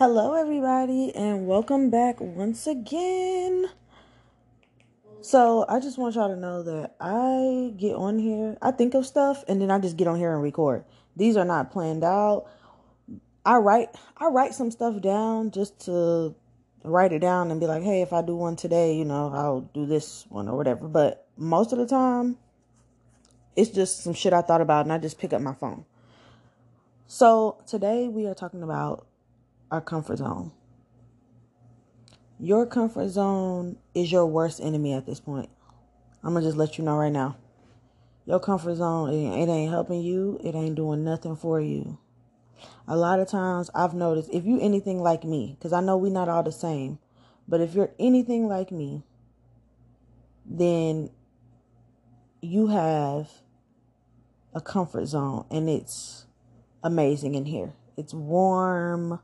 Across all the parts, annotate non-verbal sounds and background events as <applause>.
Hello, everybody, and welcome back once again. So, I just want y'all to know that I get on here, I think of stuff, and then I just get on here and record. These are not planned out. I write, I write some stuff down just to write it down and be like, hey, if I do one today, you know, I'll do this one or whatever. But most of the time, it's just some shit I thought about, and I just pick up my phone. So, today we are talking about our comfort zone. Your comfort zone is your worst enemy at this point. I'm gonna just let you know right now. Your comfort zone, it, ain't helping you. It ain't doing nothing for you. A lot of times I've noticed if you anything like me, because I know we're not all the same, but if you're anything like me, then you have a comfort zone and it's amazing in here. It's warm.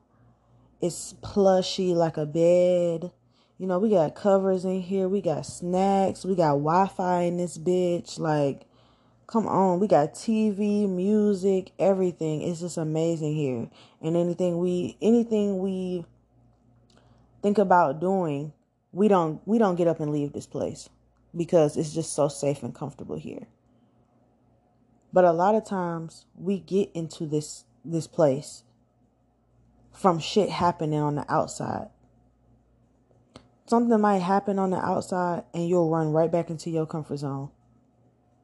It's plushy like a bed. You know, we got covers in here. We got snacks. We got Wi Fi in this bitch. Like, come on. We got TV, music, everything. It's just amazing here. And anything we anything we think about doing, we don't we don't get up and leave this place because it's just so safe and comfortable here. But a lot of times we get into this this place from shit happening on the outside. Something might happen on the outside and you'll run right back into your comfort zone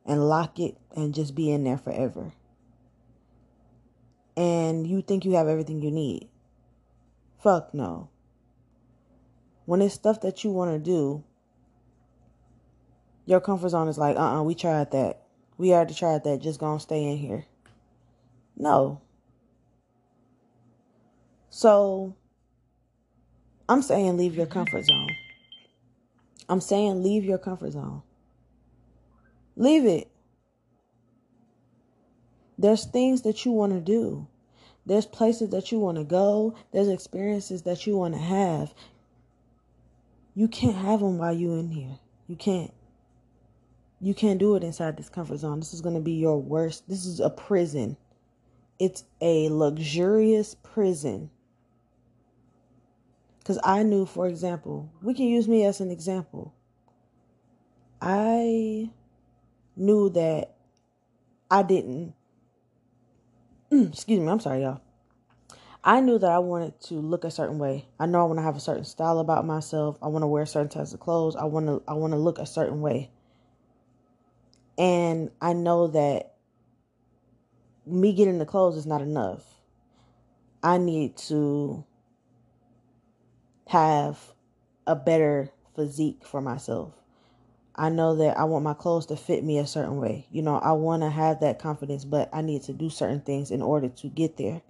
and lock it and just be in there forever. And you think you have everything you need. Fuck no. When it's stuff that you want to do, your comfort zone is like, uh uh-uh, uh we tried that. We already tried that. Just gonna stay in here. No. So I'm saying leave your comfort zone. I'm saying leave your comfort zone. Leave it. There's things that you want to do. There's places that you want to go. There's experiences that you want to have. You can't have them while you're in here. You can't. You can't do it inside this comfort zone. This is going to be your worst. This is a prison. It's a luxurious prison because I knew, for example, we can use me as an example. I knew that I didn't, <clears throat> excuse me, I'm sorry, y'all. I knew that I wanted to look a certain way. I know I want to have a certain style about myself. I want to wear certain types of clothes. I want to I want to look a certain way. And I know that me getting the clothes is not enough. I need to have a better physique for myself. I know that I want my clothes to fit me a certain way. You know, I want to have that confidence, but I need to do certain things in order to get there.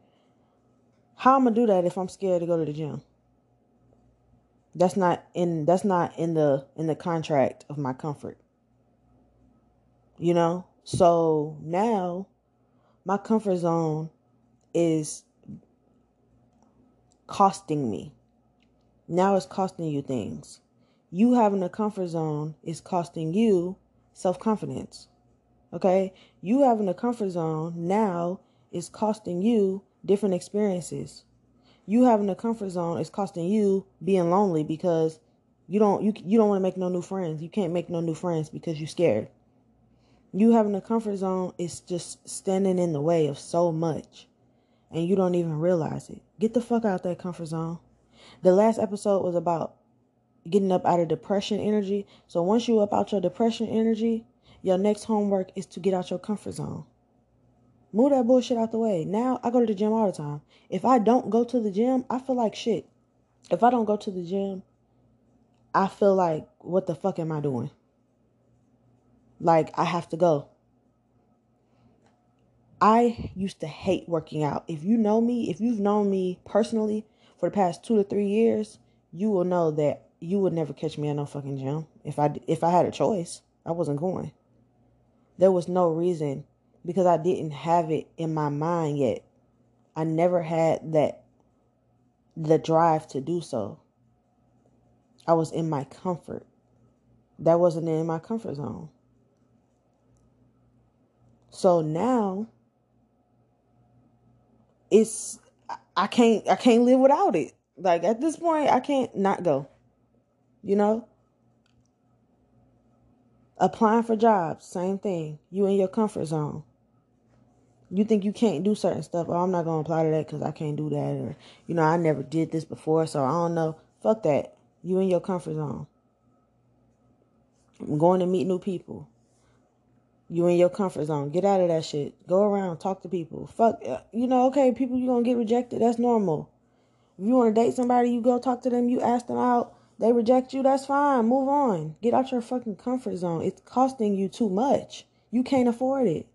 How am I gonna do that if I'm scared to go to the gym? That's not in that's not in the in the contract of my comfort. You know? So now my comfort zone is costing me now it's costing you things. You having a comfort zone is costing you self confidence. Okay? You having a comfort zone now is costing you different experiences. You having a comfort zone is costing you being lonely because you don't you you don't want to make no new friends. You can't make no new friends because you're scared. You having a comfort zone is just standing in the way of so much and you don't even realize it. Get the fuck out that comfort zone. The last episode was about getting up out of depression energy. So once you up out your depression energy, your next homework is to get out your comfort zone. Move that bullshit out the way. Now I go to the gym all the time. If I don't go to the gym, I feel like shit. If I don't go to the gym, I feel like what the fuck am I doing? Like I have to go. I used to hate working out. If you know me, if you've known me personally, for the past two to three years, you will know that you would never catch me at no fucking gym. If I if I had a choice, I wasn't going. There was no reason because I didn't have it in my mind yet. I never had that the drive to do so. I was in my comfort. That wasn't in my comfort zone. So now it's I can't I can't live without it. Like at this point, I can't not go. You know? Applying for jobs, same thing. You in your comfort zone. You think you can't do certain stuff. Oh, I'm not gonna apply to that because I can't do that, or you know, I never did this before, so I don't know. Fuck that. You in your comfort zone. I'm going to meet new people. You in your comfort zone. Get out of that shit. Go around, talk to people. Fuck, uh, you know, okay, people, you gonna get rejected. That's normal. If you want to date somebody, you go talk to them, you ask them out, they reject you, that's fine. Move on. Get out your fucking comfort zone. It's costing you too much. You can't afford it.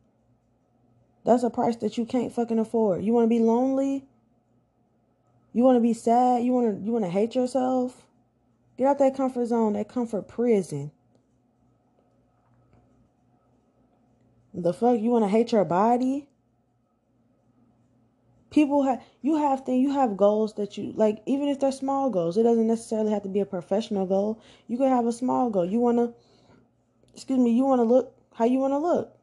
That's a price that you can't fucking afford. You want to be lonely? You want to be sad? You want to you want to hate yourself? Get out that comfort zone, that comfort prison. The fuck you want to hate your body? people have you have things you have goals that you like even if they're small goals it doesn't necessarily have to be a professional goal. You could have a small goal. You want to excuse me you want to look how you want to look.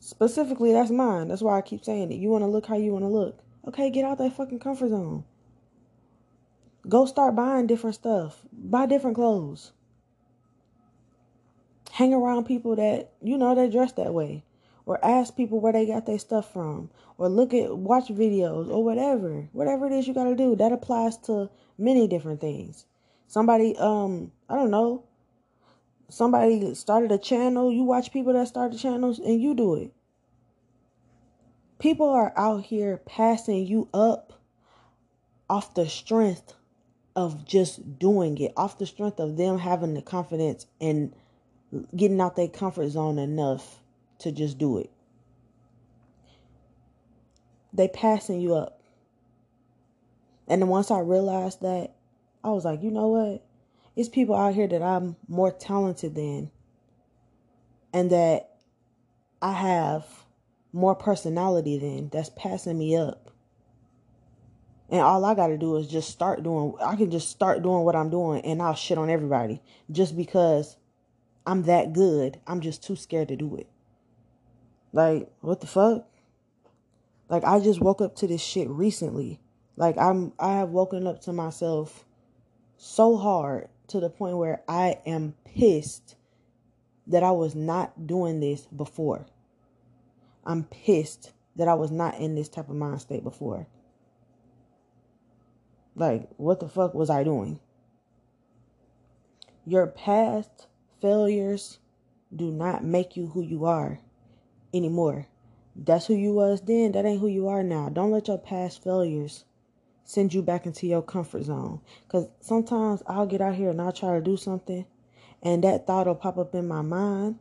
Specifically that's mine. That's why i keep saying it. You want to look how you want to look. Okay get out that fucking comfort zone. Go start buying different stuff. Buy different clothes hang around people that you know they dress that way. Or ask people where they got their stuff from. Or look at watch videos or whatever. Whatever it is you got to do. That applies to many different things. Somebody um i don't know. Somebody started a channel. You watch people that started channels and you do it. People are out here passing you up off the strength of just doing it off the strength of them having the confidence and getting out their comfort zone enough to just do it. They passing you up. And then once I realized that, I was like, you know what? It's people out here that I'm more talented than and that I have more personality than that's passing me up. And all I got to do is just start doing, I can just start doing what I'm doing and I'll shit on everybody just because I'm that good. I'm just too scared to do it. Like, what the fuck? Like I just woke up to this shit recently. Like I'm I have woken up to myself so hard to the point where I am pissed that I was not doing this before. I'm pissed that I was not in this type of mind state before. Like, what the fuck was I doing? Your past failures do not make you who you are anymore. That's who you was then. That ain't who you are now. Don't let your past failures send you back into your comfort zone. Because sometimes I'll get out here and I'll try to do something, and that thought will pop up in my mind,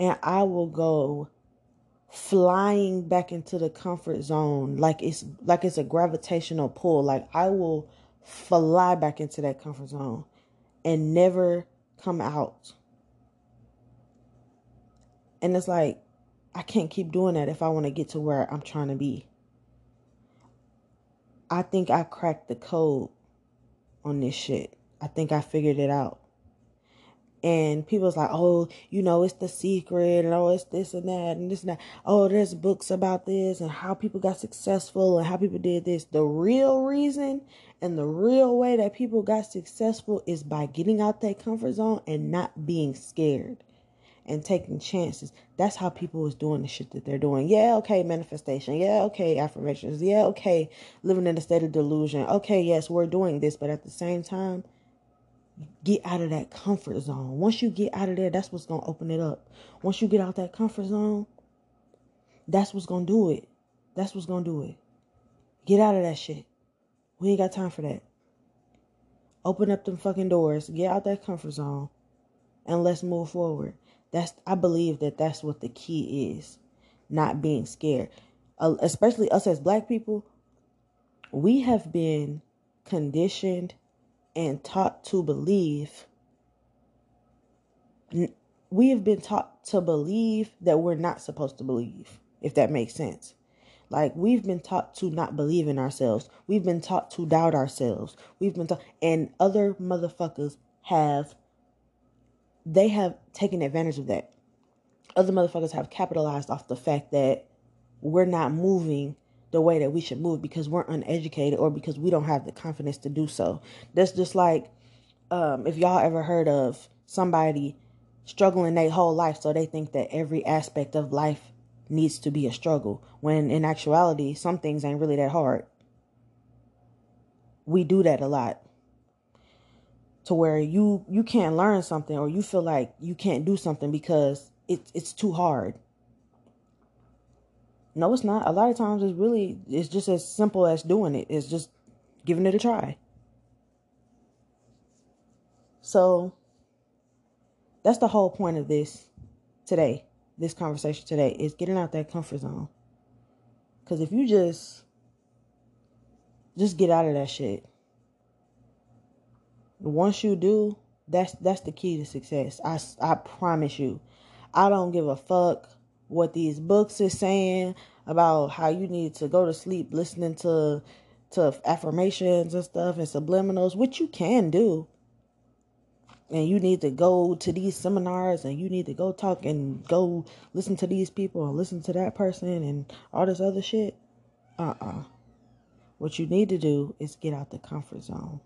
and I will go flying back into the comfort zone like it's like it's a gravitational pull like i will fly back into that comfort zone and never come out and it's like, I can't keep doing that if I want to get to where I'm trying to be. I think I cracked the code on this shit. I think I figured it out. And people's like, oh, you know, it's the secret, and oh, it's this and that, and this and that. Oh, there's books about this and how people got successful and how people did this. The real reason and the real way that people got successful is by getting out that comfort zone and not being scared and taking chances. That's how people is doing the shit that they're doing. Yeah, okay, manifestation. Yeah, okay, affirmations. Yeah, okay, living in a state of delusion. Okay, yes, we're doing this, but at the same time, get out of that comfort zone. Once you get out of there, that's what's going to open it up. Once you get out that comfort zone, that's what's going to do it. That's what's going to do it. Get out of that shit. We ain't got time for that. Open up them fucking doors. Get out that comfort zone. And let's move forward. That's I believe that that's what the key is, not being scared. Uh, especially us as black people, we have been conditioned and taught to believe we have been taught to believe that we're not supposed to believe, if that makes sense. Like we've been taught to not believe in ourselves. We've been taught to doubt ourselves. We've been taught, and other motherfuckers have they have taken advantage of that. Other motherfuckers have capitalized off the fact that we're not moving the way that we should move because we're uneducated or because we don't have the confidence to do so. That's just like um, if y'all ever heard of somebody struggling their whole life, so they think that every aspect of life needs to be a struggle, when in actuality, some things ain't really that hard. We do that a lot to where you you can't learn something or you feel like you can't do something because it's it's too hard. No, it's not. A lot of times it's really it's just as simple as doing it. It's just giving it a try. So that's the whole point of this today. This conversation today is getting out that comfort zone. Cause if you just just get out of that shit. Once you do, that's that's the key to success. I I promise you. I don't give a fuck what these books is saying about how you need to go to sleep listening to to affirmations and stuff and subliminals, which you can do. And you need to go to these seminars and you need to go talk and go listen to these people and listen to that person and all this other shit. Uh uh-uh. uh What you need to do is get out the comfort zone.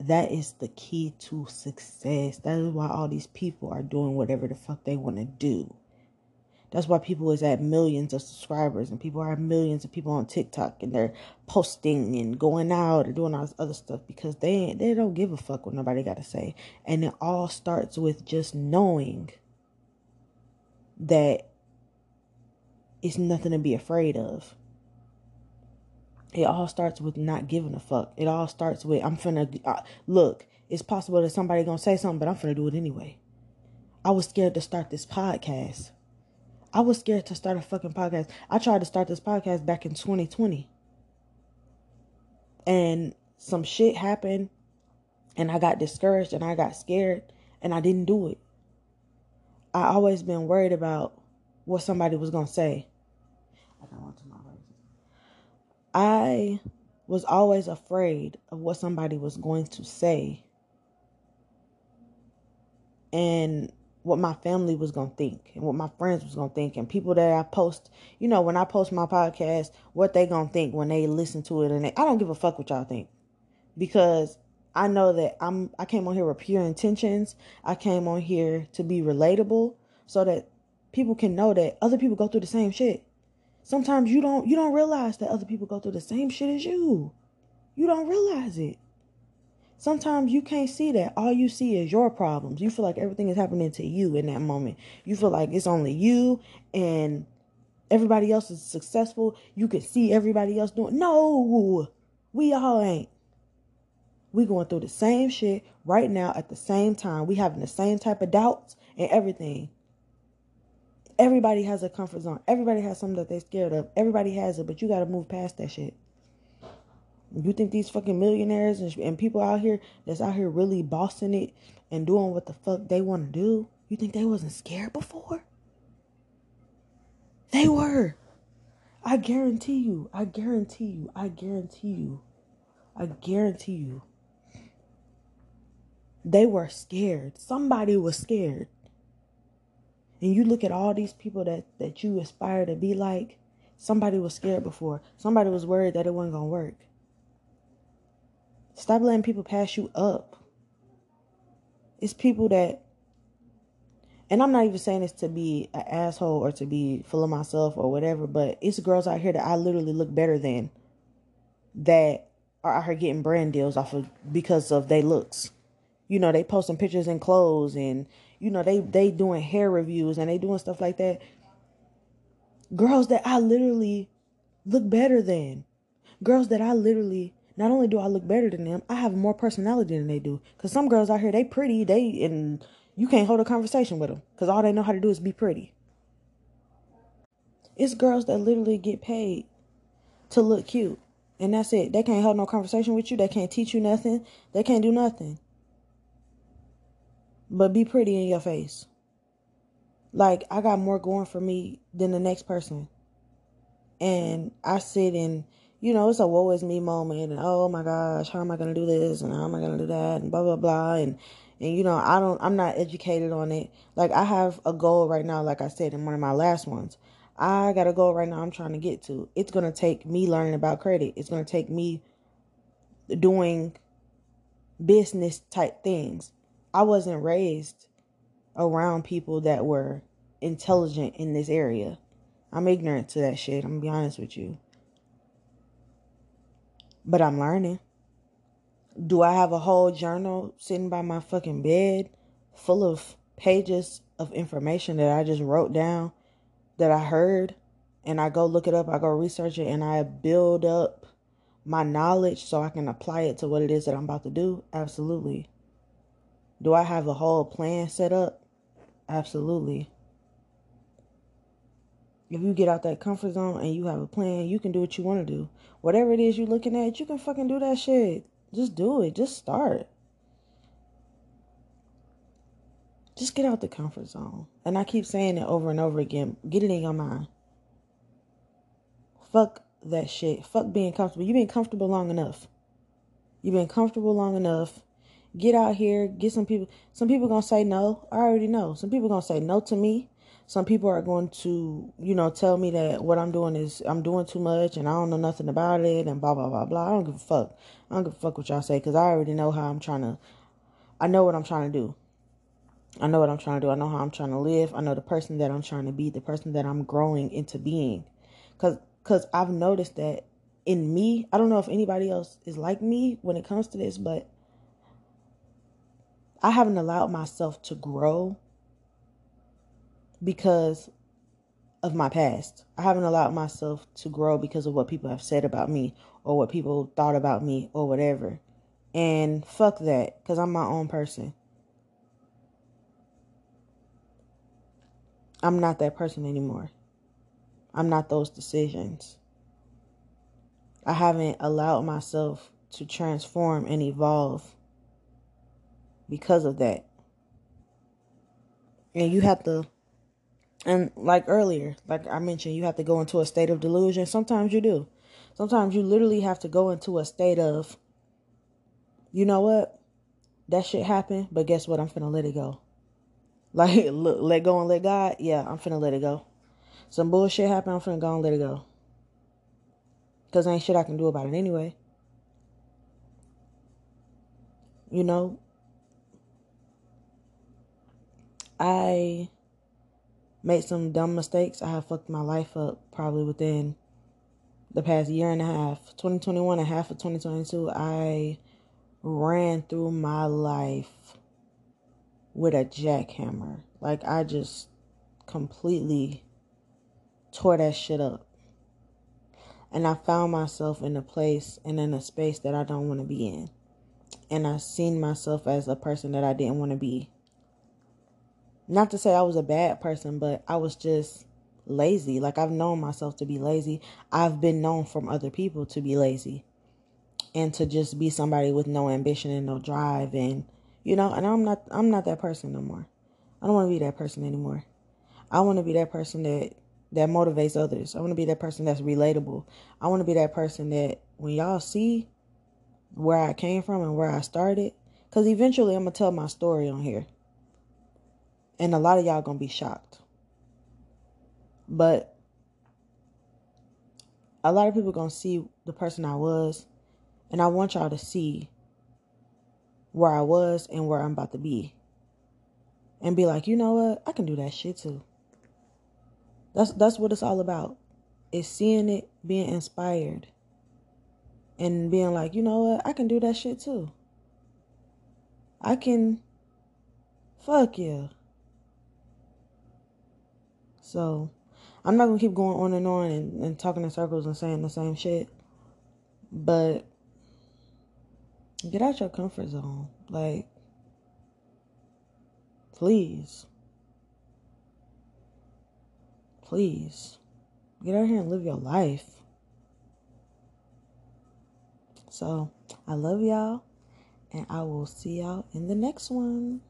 That is the key to success. That is why all these people are doing whatever the fuck they want to do. That's why people is at millions of subscribers and people are millions of people on TikTok and they're posting and going out and doing all this other stuff because they they don't give a fuck what nobody got to say. And it all starts with just knowing that it's nothing to be afraid of. It all starts with not giving a fuck. It all starts with I'm finna uh, look. It's possible that somebody gonna say something, but I'm finna do it anyway. I was scared to start this podcast I was scared to start a fucking podcast. I tried to start this podcast back in 2020. And some shit happened and I got discouraged and I got scared and I didn't do it. I always been worried about what somebody was going to say. I don't want to my I was always afraid of what somebody was going to say. And what my family was going to think and what my friends was going to think and people that I post, you know, when I post my podcast, what they going to think when they listen to it and they, I don't give a fuck what y'all think because I know that I'm I came on here with pure intentions. I came on here to be relatable so that people can know that other people go through the same shit. Sometimes you don't you don't realize that other people go through the same shit as you. You don't realize it. Sometimes you can't see that. All you see is your problems. You feel like everything is happening to you in that moment. You feel like it's only you and everybody else is successful. You can see everybody else doing. No, we all ain't. We going through the same shit right now at the same time. We having the same type of doubts and everything. Everybody has a comfort zone. Everybody has something that they're scared of. Everybody has it, but you got to move past that shit. You think these fucking millionaires and, and people out here that's out here really bossing it and doing what the fuck they want to do? You think they wasn't scared before? They were. I guarantee you. I guarantee you. I guarantee you. I guarantee you. They were scared. Somebody was scared. And you look at all these people that that you aspire to be like, somebody was scared before. Somebody was worried that it wasn't going to work. Stop letting people pass you up. It's people that, and I'm not even saying this to be an asshole or to be full of myself or whatever, but it's girls out here that I literally look better than that are out here getting brand deals off of because of their looks. You know, they posting pictures in clothes and you know they they doing hair reviews and they doing stuff like that. Girls that I literally look better than. Girls that I literally not only do I look better than them, I have more personality than they do. Cause some girls out here, they pretty, they and you can't hold a conversation with them, cause all they know how to do is be pretty. It's girls that literally get paid to look cute, and that's it. They can't hold no conversation with you. They can't teach you nothing. They can't do nothing. But be pretty in your face. Like I got more going for me than the next person, and I sit and you know, it's a woe is me moment and oh my gosh, how am I gonna do this and how am I gonna do that and blah blah blah and and you know, I don't I'm not educated on it. Like I have a goal right now, like I said in one of my last ones. I got a goal right now I'm trying to get to. It's to take me learning about credit. It's to take me doing business type things. I wasn't raised around people that were intelligent in this area. I'm ignorant to that shit. I'm gonna be honest with you. But I'm learning. Do I have a whole journal sitting by my fucking bed full of pages of information that I just wrote down that I heard and I go look it up, I go research it and I build up my knowledge so I can apply it to what it is that I'm about to do? Absolutely. Do I have a whole plan set up? Absolutely. If you get out that comfort zone and you have a plan, you can do what you want to do. Whatever it is you're looking at, you can fucking do that shit. Just do it. Just start. Just get out the comfort zone. And I keep saying it over and over again. Get it in your mind. Fuck that shit. Fuck being comfortable. You've been comfortable long enough. You've been comfortable long enough. Get out here, get some people. Some people gonna say no. I already know. Some people gonna say no to me. Some people are going to, you know, tell me that what I'm doing is I'm doing too much and I don't know nothing about it and blah blah blah blah. I don't give a fuck. I don't give a fuck what y'all say because I already know how I'm trying to. I know what I'm trying to do. I know what I'm trying to do. I know how I'm trying to live. I know the person that I'm trying to be, the person that I'm growing into being. Cause cause I've noticed that in me, I don't know if anybody else is like me when it comes to this, but I haven't allowed myself to grow because of my past. I haven't allowed myself to grow because of what people have said about me or what people thought about me or whatever. And fuck that, because I'm my own person. I'm not that person anymore. I'm not those decisions. I haven't allowed myself to transform and evolve because of that. And you have to, and like earlier, like I mentioned, you have to go into a state of delusion. Sometimes you do. Sometimes you literally have to go into a state of, you know what? That shit happened, but guess what? I'm finna let it go. <laughs> Like, look, let go and let God. Yeah, I'm finna let it go. Some bullshit happened. I'm finna go and let it go. Cause ain't shit I can do about it anyway. You know, I made some dumb mistakes. I have fucked my life up probably within the past year and a half. 2021 and half of 2022, I ran through my life with a jackhammer. Like I just completely tore that shit up. And I found myself in a place and in a space that I don't want to be in. And I seen myself as a person that I didn't want to be. Not to say I was a bad person, but I was just lazy. Like I've known myself to be lazy. I've been known from other people to be lazy and to just be somebody with no ambition and no drive and you know, and I'm not I'm not that person no more. I don't want to be that person anymore. I want to be that person that that motivates others. I want to be that person that's relatable. I want to be that person that when y'all see where I came from and where I started, cuz eventually I'm going to tell my story on here. And a lot of y'all going to be shocked. But a lot of people going to see the person I was, and I want y'all to see where I was and where I'm about to be. And be like, you know what? I can do that shit too. That's that's what it's all about. Is seeing it, being inspired, and being like, you know what? I can do that shit too. I can fuck yeah. So I'm not gonna keep going on and on and, and talking in circles and saying the same shit. But Get out your comfort zone. Like, please. Please. Get out here and live your life. So, I love y'all, and I will see y'all in the next one.